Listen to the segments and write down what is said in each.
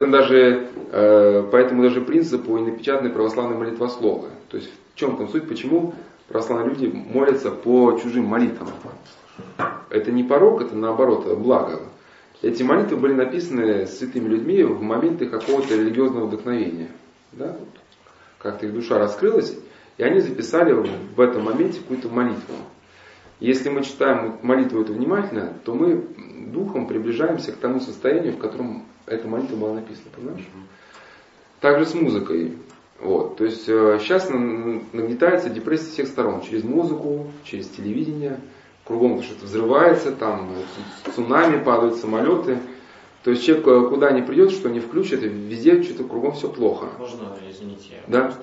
Даже, э, поэтому даже принципу и напечатанной православной молитвословы. То есть в чем там суть, почему православные люди молятся по чужим молитвам. Это не порог, это наоборот, это благо. Эти молитвы были написаны святыми людьми в моменты какого-то религиозного вдохновения. Да? Как-то их душа раскрылась, и они записали в этом моменте какую-то молитву. Если мы читаем молитву эту внимательно, то мы духом приближаемся к тому состоянию, в котором эта молитва была написана, понимаешь? Также с музыкой. Вот. То есть сейчас э, нагнетается депрессия всех сторон. Через музыку, через телевидение. Кругом что-то взрывается, там цунами падают самолеты. То есть человек э, куда ни придет, что не включит, везде что-то кругом все плохо. Можно, извините, я да?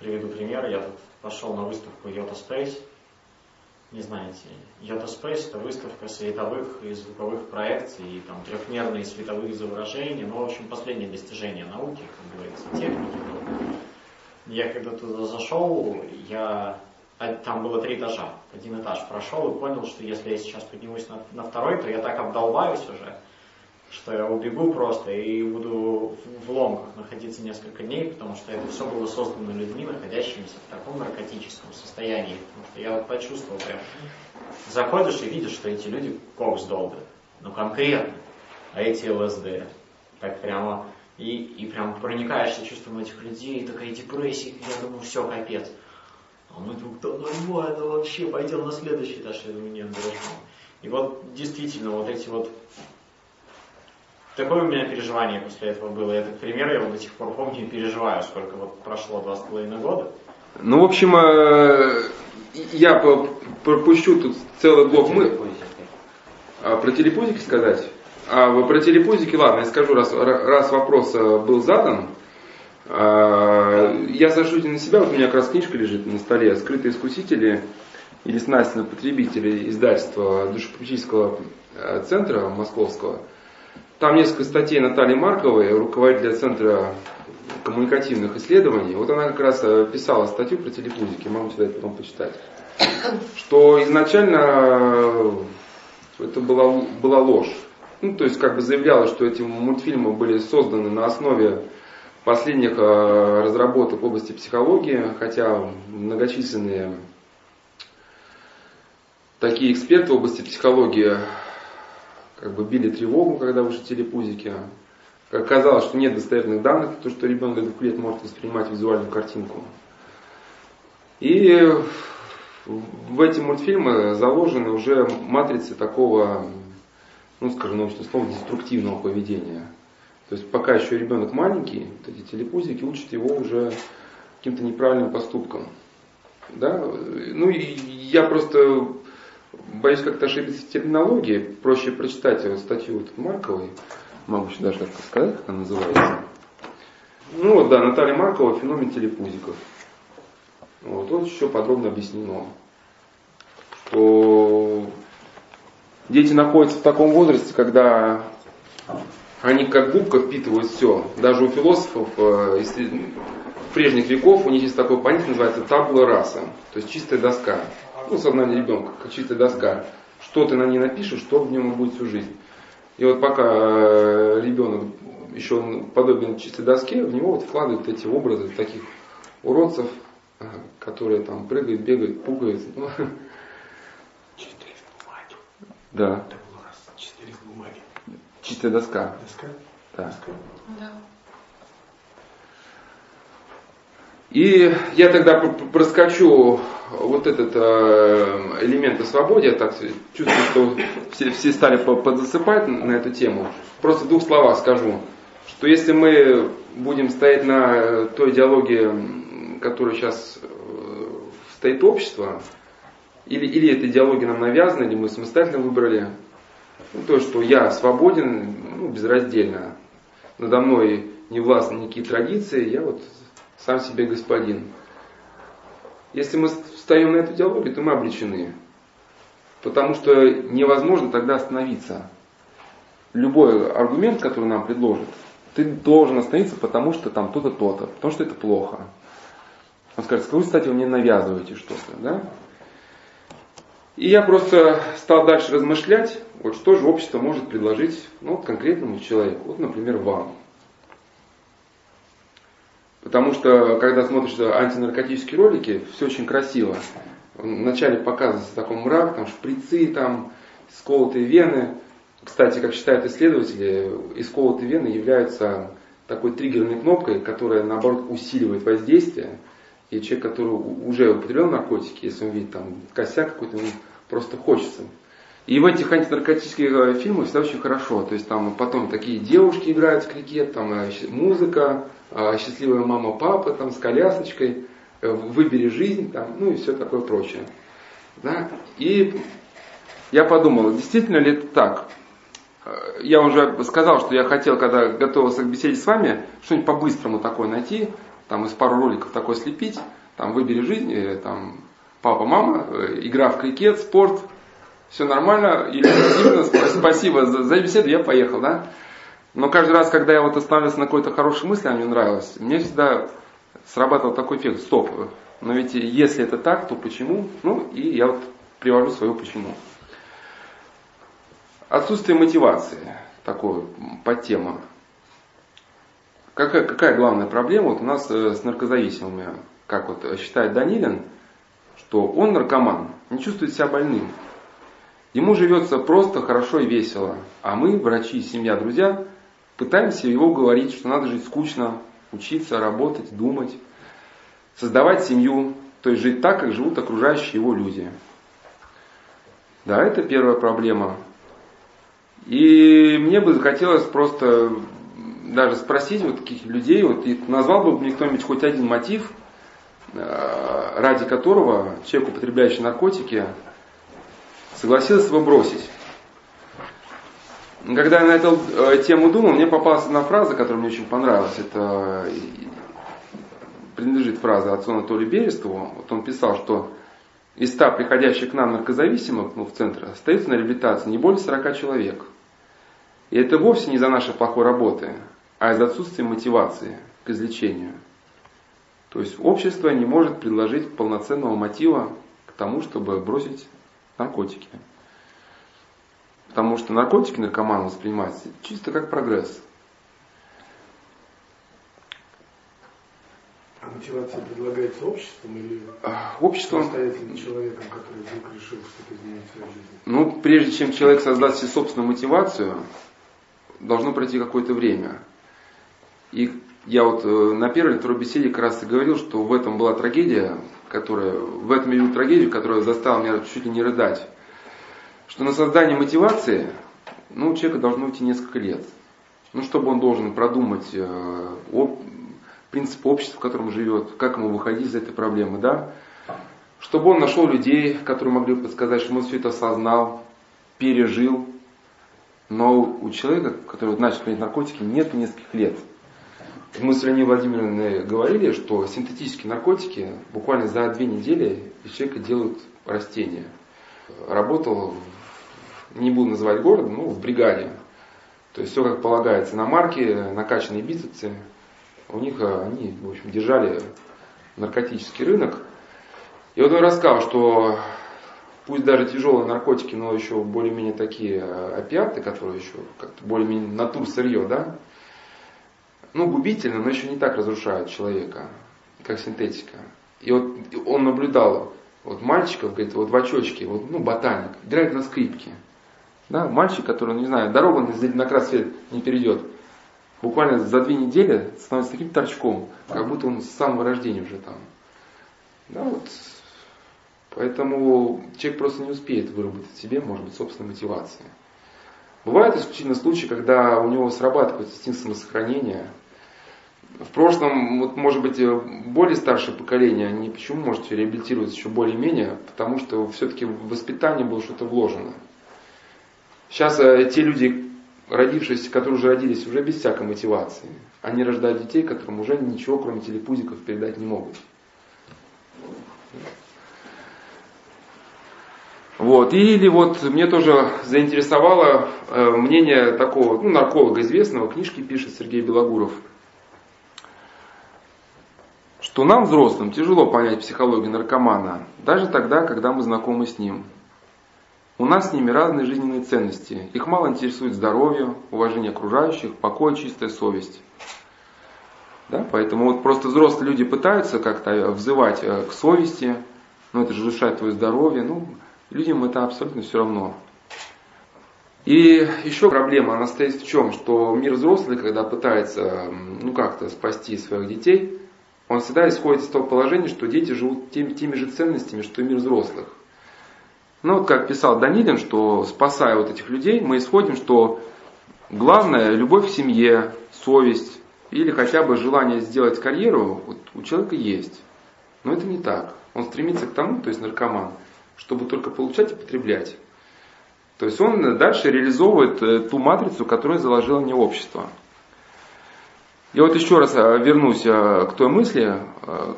приведу пример. Я тут пошел на выставку Yota Space не знаете, Yota Space это выставка световых и звуковых проекций, и там трехмерные световые изображения, ну, в общем, последнее достижение науки, как говорится, техники. Я когда туда зашел, я а, там было три этажа, один этаж прошел и понял, что если я сейчас поднимусь на, на второй, то я так обдолбаюсь уже, что я убегу просто и буду в ломках находиться несколько дней, потому что это все было создано людьми, находящимися в таком наркотическом состоянии. Потому что я вот почувствовал прям, заходишь и видишь, что эти люди кокс долбят. Ну конкретно. А эти ЛСД. Так прямо. И, и прям проникаешься чувством этих людей, такая депрессия, я думаю, все, капец. А мы тут да нормально вообще, пойдем на следующий этаж. Я думаю, нет, дружно. И вот действительно, вот эти вот Такое у меня переживание после этого было. Этот пример я вот до сих пор помню и переживаю, сколько вот прошло два с половиной года. Ну, в общем, э, я пропущу тут целый блок. Мы... А, про телепузики сказать? А про телепузики, ладно, я скажу, раз, раз вопрос э, был задан. А, я сошлюсь на себя, вот у меня как раз книжка лежит на столе «Скрытые искусители» или «Снастина потребители» издательства душепопечительского э, центра московского – там несколько статей Натальи Марковой, руководителя Центра коммуникативных исследований. Вот она как раз э, писала статью про телепузики, могу тебе это потом почитать. Что изначально э, это была, была ложь. Ну, то есть как бы заявлялось, что эти мультфильмы были созданы на основе последних э, разработок в области психологии, хотя многочисленные такие эксперты в области психологии как бы били тревогу, когда вышли телепузики. Как казалось, что нет достоверных данных, то, что ребенок до двух лет может воспринимать визуальную картинку. И в эти мультфильмы заложены уже матрицы такого, ну скажем, научно слово, деструктивного поведения. То есть пока еще ребенок маленький, вот эти телепузики учат его уже каким-то неправильным поступкам. Да? Ну и я просто боюсь как-то ошибиться в терминологии. Проще прочитать вот статью вот Марковой. Могу еще даже как сказать, как она называется. Ну вот, да, Наталья Маркова «Феномен телепузиков». Вот, тут еще подробно объяснено, что дети находятся в таком возрасте, когда они как губка впитывают все. Даже у философов э, прежних веков у них есть такое понятие, называется табула раса, то есть чистая доска ну, сознание ребенка, как чистая доска. Что ты на ней напишешь, что в нем будет всю жизнь. И вот пока э, ребенок еще подобен чистой доске, в него вот вкладывают эти образы таких уродцев, э, которые там прыгают, бегают, пукают. Чистая бумаги. Да. Чистая бумаги. Чистая доска. Доска? Да. Доска? Да. И я тогда проскочу вот этот э, элемент о свободе, я так чувствую, что все, все стали подзасыпать на эту тему. Просто двух словах скажу, что если мы будем стоять на той идеологии, которая сейчас э, стоит общество, или, или эта идеология нам навязана, или мы самостоятельно выбрали, ну, то, что я свободен, ну, безраздельно, надо мной не властны никакие традиции, я вот сам себе господин. Если мы встаем на эту диалогию, то мы обречены. Потому что невозможно тогда остановиться. Любой аргумент, который нам предложат, ты должен остановиться, потому что там то-то, то-то, потому что это плохо. Он скажет, вы, кстати, вы мне навязываете что-то, да? И я просто стал дальше размышлять, вот что же общество может предложить ну, вот конкретному человеку, вот, например, вам. Потому что, когда смотришь антинаркотические ролики, все очень красиво. Вначале показывается такой мрак, там шприцы, там сколотые вены. Кстати, как считают исследователи, исколотые вены являются такой триггерной кнопкой, которая, наоборот, усиливает воздействие. И человек, который уже употреблял наркотики, если он видит там косяк какой-то, ему просто хочется. И в этих антинаркотических э, фильмах всегда очень хорошо. То есть там потом такие девушки играют в крикет, там э, музыка, счастливая мама, папа там с колясочкой, выбери жизнь, там, ну и все такое прочее. Да? И я подумал, действительно ли это так? Я уже сказал, что я хотел, когда готовился к беседе с вами, что-нибудь по-быстрому такое найти, там из пару роликов такое слепить, там выбери жизнь, там папа, мама, игра в крикет, спорт, все нормально, иллюзивно, спасибо за, за беседу, я поехал, да. Но каждый раз, когда я вот останавливался на какой-то хорошей мысли, она мне нравилась, мне всегда срабатывал такой эффект, стоп, но ведь если это так, то почему? Ну, и я вот привожу свое почему. Отсутствие мотивации, такое подтема. Какая, какая главная проблема вот у нас э, с наркозависимыми? Как вот считает Данилин, что он наркоман, не чувствует себя больным. Ему живется просто, хорошо и весело. А мы, врачи, семья, друзья, пытаемся его говорить, что надо жить скучно, учиться, работать, думать, создавать семью, то есть жить так, как живут окружающие его люди. Да, это первая проблема. И мне бы захотелось просто даже спросить вот таких людей, вот и назвал бы мне кто-нибудь хоть один мотив, э, ради которого человек, употребляющий наркотики, согласился его бросить. Когда я на эту э, тему думал, мне попалась одна фраза, которая мне очень понравилась. Это принадлежит фраза отцу Анатолию Берестову. Вот он писал, что из 100 приходящих к нам наркозависимых ну, в центр остается на реабилитации не более 40 человек. И это вовсе не за нашей плохой работы, а из отсутствия мотивации к излечению. То есть общество не может предложить полноценного мотива к тому, чтобы бросить наркотики. Потому что наркотики наркоман воспринимаются чисто как прогресс. А мотивация предлагается обществом или а, обществом, самостоятельным человеком, который вдруг решил что-то изменить в своей жизни? Ну, прежде чем человек создаст себе собственную мотивацию, должно пройти какое-то время. И я вот э, на первой или второй беседе как раз и говорил, что в этом была трагедия, которая, в этом я видел трагедию, которая заставила меня чуть ли не рыдать. Что на создание мотивации, ну, у человека должно уйти несколько лет. Ну, чтобы он должен продумать э, об, принцип общества, в котором живет, как ему выходить из этой проблемы, да. Чтобы он нашел людей, которые могли бы подсказать, что он все это осознал, пережил. Но у человека, который начал принять наркотики, нет нескольких лет. Мы с Леонидом Владимировной говорили, что синтетические наркотики буквально за две недели из человека делают растения. Работал, не буду называть город, но в бригаде. То есть все как полагается. На марке, накачанные бицепсы. У них они, в общем, держали наркотический рынок. И вот он рассказал, что пусть даже тяжелые наркотики, но еще более-менее такие опиаты, которые еще как-то более-менее натур сырье, да, ну, губительно, но еще не так разрушают человека, как синтетика. И вот он наблюдал вот мальчиков, говорит, вот в очочке, вот, ну, ботаник, играет на скрипке. Да, мальчик, который, ну, не знаю, дорогу на крас свет не перейдет, буквально за две недели становится таким торчком, как будто он с самого рождения уже там. Да, вот. Поэтому человек просто не успеет выработать себе, может быть, собственной мотивации. Бывают исключительно случаи, когда у него срабатывает инстинкт самосохранения. В прошлом, вот, может быть, более старшее поколение, они почему может реабилитироваться еще более-менее, потому что все-таки в воспитание было что-то вложено. Сейчас э, те люди, родившиеся, которые уже родились уже без всякой мотивации, они рождают детей, которым уже ничего, кроме телепузиков, передать не могут. Вот. Или вот мне тоже заинтересовало э, мнение такого ну, нарколога известного, книжки пишет Сергей Белогуров, что нам, взрослым, тяжело понять психологию наркомана, даже тогда, когда мы знакомы с ним. У нас с ними разные жизненные ценности. Их мало интересует здоровье, уважение окружающих, покой, чистая совесть. Да? Поэтому вот просто взрослые люди пытаются как-то взывать э, к совести, ну это же разрушает твое здоровье, ну людям это абсолютно все равно. И еще проблема, она стоит в чем, что мир взрослый, когда пытается ну как-то спасти своих детей, он всегда исходит из того положения, что дети живут теми, теми же ценностями, что и мир взрослых. Ну вот как писал Данилин, что спасая вот этих людей, мы исходим, что главное любовь в семье, совесть или хотя бы желание сделать карьеру вот у человека есть. Но это не так. Он стремится к тому, то есть наркоман, чтобы только получать и потреблять. То есть он дальше реализовывает э, ту матрицу, которую заложило не общество. И вот еще раз э, вернусь э, к той мысли,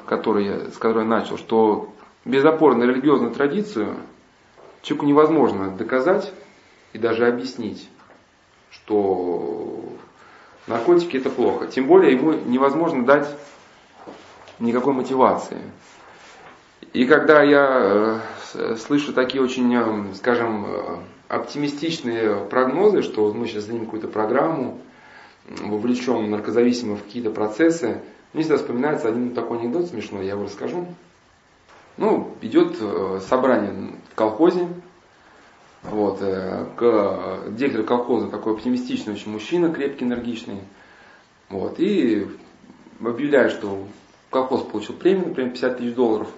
которой с которой я начал, что без опоры на религиозную традицию человеку невозможно доказать и даже объяснить, что наркотики это плохо. Тем более ему невозможно дать никакой мотивации. И когда я слышу такие очень, скажем, оптимистичные прогнозы, что мы сейчас дадим какую-то программу, вовлечем наркозависимых в какие-то процессы. Мне всегда вспоминается один такой анекдот смешной, я его расскажу. Ну, идет э, собрание в колхозе, вот, э, к, директор колхоза такой оптимистичный очень мужчина, крепкий, энергичный. Вот, и объявляет, что колхоз получил премию, например, 50 тысяч долларов.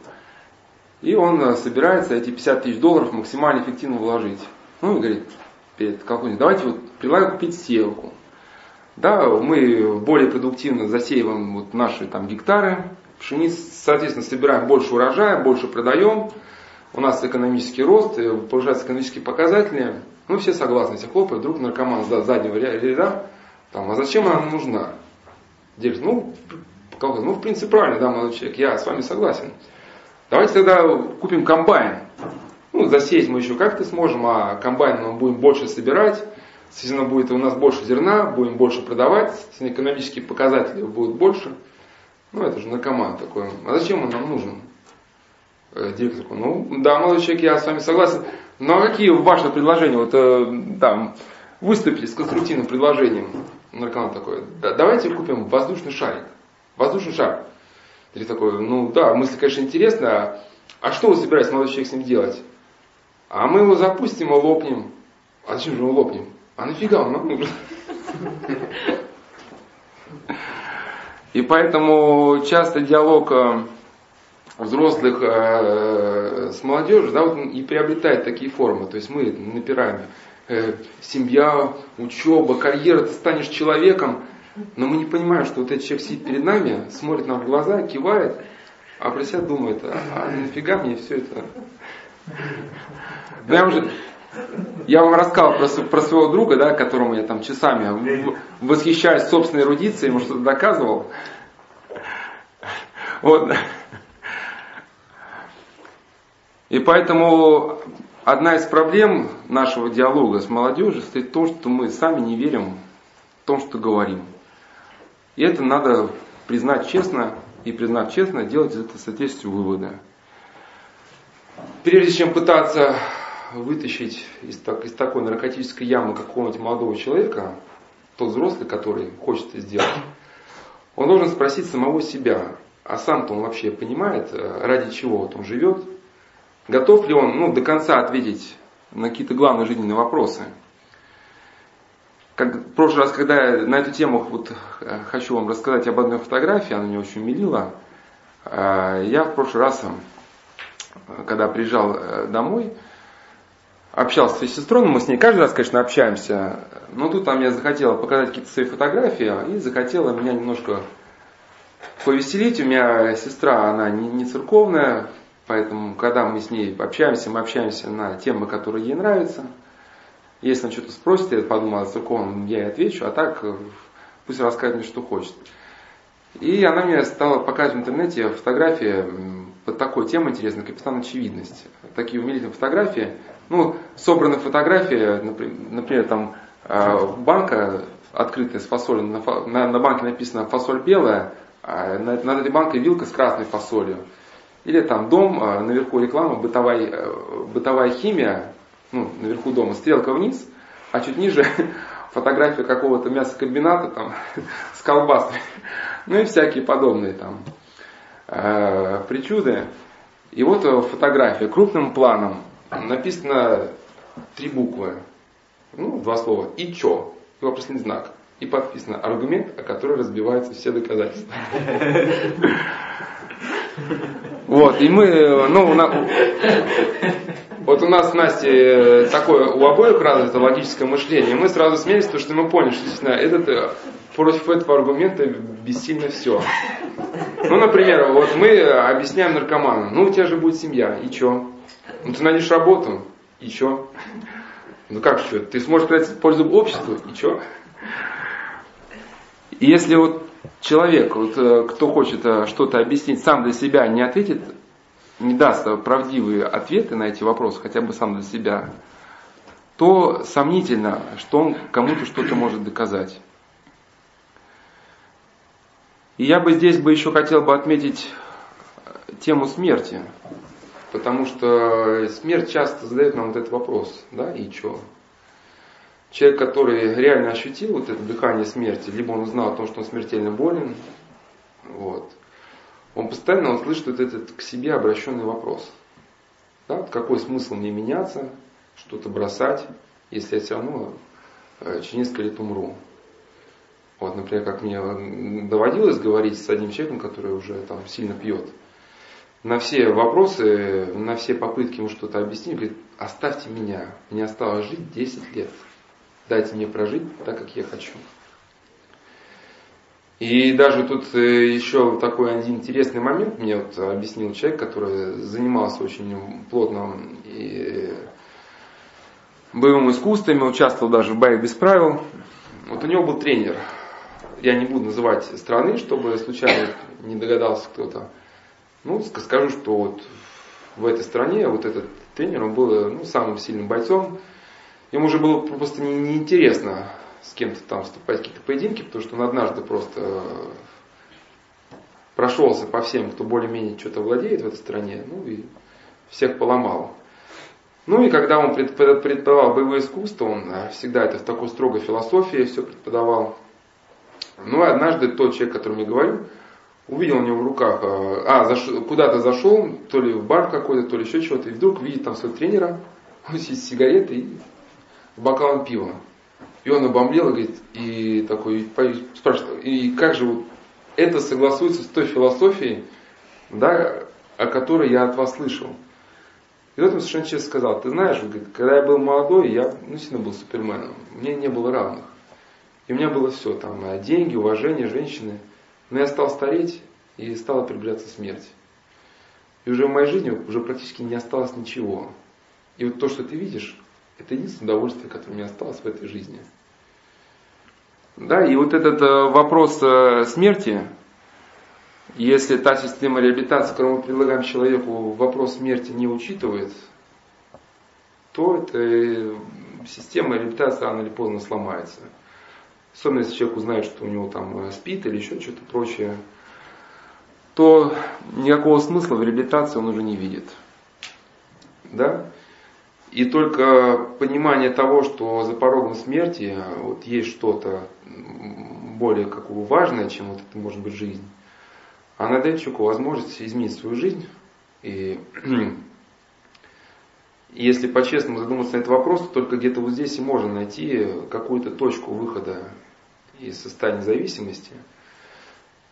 И он э, собирается эти 50 тысяч долларов максимально эффективно вложить. Ну, и говорит перед колхозником, давайте вот предлагаю купить сеялку. Да, мы более продуктивно засеиваем вот наши там гектары, пшеницы, соответственно, собираем больше урожая, больше продаем, у нас экономический рост, повышаются экономические показатели, ну все согласны, все хлопают, вдруг наркоман с заднего ряда, там, а зачем она нужна? Директор, ну, колхоз, ну, в принципе, правильно, да, молодой человек, я с вами согласен. Давайте тогда купим комбайн, ну, засеять мы еще как-то сможем, а комбайн мы будем больше собирать, соответственно, будет у нас больше зерна, будем больше продавать, экономические показатели будут больше. Ну, это же наркоман такой. А зачем он нам нужен? Э, директор такой, ну, да, молодой человек, я с вами согласен. Но какие ваши предложения? Вот э, там, выступили с конструктивным предложением. Наркоман такой, да, давайте купим воздушный шарик. Воздушный шар. Директор такой, ну да, мысль, конечно, интересная. А что вы собираетесь, молодой человек, с ним делать? А мы его запустим и лопнем. А зачем же его лопнем? А нафига он нам нужен? И поэтому часто диалог э, взрослых э, с молодежью да, вот и приобретает такие формы. То есть мы напираем э, семья, учеба, карьера, ты станешь человеком, но мы не понимаем, что вот этот человек сидит перед нами, смотрит нам в глаза, кивает, а про себя думает, а, а нафига мне все это? Я, уже, я вам рассказал про, про своего друга, да, которому я там часами восхищаюсь собственной эрудицией, ему что-то доказывал. Вот. И поэтому одна из проблем нашего диалога с молодежью состоит в том, что мы сами не верим в том, что говорим. И это надо признать честно и признать честно, делать этого соответствующие выводы. Прежде чем пытаться вытащить из, так, из такой наркотической ямы какого-нибудь молодого человека, тот взрослый, который хочет это сделать, он должен спросить самого себя, а сам-то он вообще понимает, э, ради чего вот он живет, готов ли он ну, до конца ответить на какие-то главные жизненные вопросы. Как, в прошлый раз, когда я на эту тему вот, э, хочу вам рассказать об одной фотографии, она меня очень умилила, э, я в прошлый раз, когда приезжал домой, общался с сестрой, мы с ней каждый раз, конечно, общаемся, но тут она мне захотела показать какие-то свои фотографии и захотела меня немножко повеселить. У меня сестра, она не, не церковная, поэтому, когда мы с ней общаемся, мы общаемся на темы, которые ей нравятся. Если она что-то спросит, я подумал о церковном, я ей отвечу, а так пусть рассказывает мне, что хочет. И она мне стала показывать в интернете фотографии под такой темой интересной, капитан очевидность. Такие умилительные фотографии, ну, собраны фотографии, например, там а, банка открытая с фасолью, на, на, на банке написано фасоль белая, а над, над этой банкой вилка с красной фасолью. Или там дом, а, наверху реклама, бытовая, э, бытовая химия, ну, наверху дома, стрелка вниз, а чуть ниже фотография какого-то мясокомбината там с колбасой. Ну и всякие подобные там э, причуды. И вот фотография крупным планом. Написано три буквы. Ну, два слова. И чё? И вопросный знак. И подписано аргумент, о который разбиваются все доказательства. Вот, и мы, ну, на, вот у нас с Настей такое у обоих развито логическое мышление. Мы сразу смеялись, потому что мы поняли, что действительно этот, э, против этого аргумента бессильно все. Ну, например, вот мы объясняем наркоману, ну, у тебя же будет семья, и чё? Ну, ты найдешь работу, и чё? Ну, как что? Ты сможешь приносить пользу обществу, и чё? И если вот человек, вот, э, кто хочет э, что-то объяснить сам для себя, не ответит, не даст правдивые ответы на эти вопросы, хотя бы сам для себя, то сомнительно, что он кому-то что-то может доказать. И я бы здесь бы еще хотел бы отметить тему смерти, потому что смерть часто задает нам вот этот вопрос, да, и что? Человек, который реально ощутил вот это дыхание смерти, либо он узнал о том, что он смертельно болен, вот, он постоянно он слышит вот этот к себе обращенный вопрос. Да, вот какой смысл мне меняться, что-то бросать, если я все равно э, через несколько лет умру. Вот, например, как мне доводилось говорить с одним человеком, который уже там сильно пьет. На все вопросы, на все попытки ему что-то объяснить, говорит, оставьте меня, мне осталось жить 10 лет. Дайте мне прожить так, как я хочу. И даже тут э, еще такой один интересный момент мне вот объяснил человек, который занимался очень плотно и боевым искусствами, участвовал даже в боях без правил. Вот у него был тренер. Я не буду называть страны, чтобы случайно не догадался кто-то. Ну, скажу, что вот в этой стране вот этот тренер, он был ну, самым сильным бойцом, Ему уже было просто неинтересно с кем-то там вступать в какие-то поединки, потому что он однажды просто прошелся по всем, кто более-менее что-то владеет в этой стране, ну и всех поломал. Ну и когда он преподавал боевое искусство, он э, всегда это в такой строгой философии все преподавал. Ну и однажды тот человек, о котором я говорю, увидел у него в руках, э, а, зашел, куда-то зашел, то ли в бар какой-то, то ли еще чего-то, и вдруг видит там своего тренера, он сидит с сигаретой и бокалом пива. И он обомлел и говорит, и такой спрашивает, и как же вот это согласуется с той философией, да, о которой я от вас слышал. И вот он совершенно честно сказал, ты знаешь, говорит, когда я был молодой, я ну, сильно был суперменом, мне не было равных. И у меня было все, там, деньги, уважение, женщины. Но я стал стареть, и стала приближаться смерть. И уже в моей жизни уже практически не осталось ничего. И вот то, что ты видишь, это единственное удовольствие, которое у меня осталось в этой жизни. Да, и вот этот э, вопрос э, смерти, если та система реабилитации, которую мы предлагаем человеку, вопрос смерти не учитывает, то эта система реабилитации рано или поздно сломается. Особенно если человек узнает, что у него там э, спит или еще что-то прочее, то никакого смысла в реабилитации он уже не видит. Да? И только понимание того, что за порогом смерти вот есть что-то более какого важное, чем вот это может быть жизнь, она дает человеку возможность изменить свою жизнь. И если по-честному задуматься на этот вопрос, то только где-то вот здесь и можно найти какую-то точку выхода из состояния зависимости.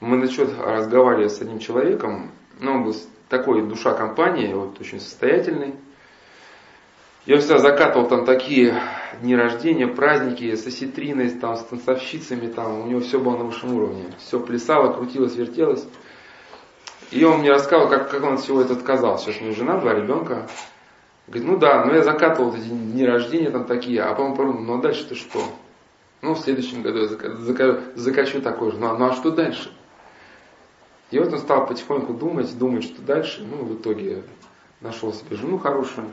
Мы насчет разговаривали с одним человеком, ну, он был такой душа компании, вот очень состоятельный, я всегда закатывал там такие дни рождения, праздники с осетриной, там, с танцовщицами, там, у него все было на высшем уровне. Все плясало, крутилось, вертелось. И он мне рассказывал, как, как он от всего этого отказался. Сейчас у него жена, два ребенка. Говорит, ну да, ну я закатывал эти дни рождения там такие, а потом подумал, ну а дальше ты что? Ну, в следующем году я закачу, закачу такой же. Ну, а, ну а что дальше? И вот он стал потихоньку думать, думать, что дальше. Ну, в итоге нашел себе жену хорошую.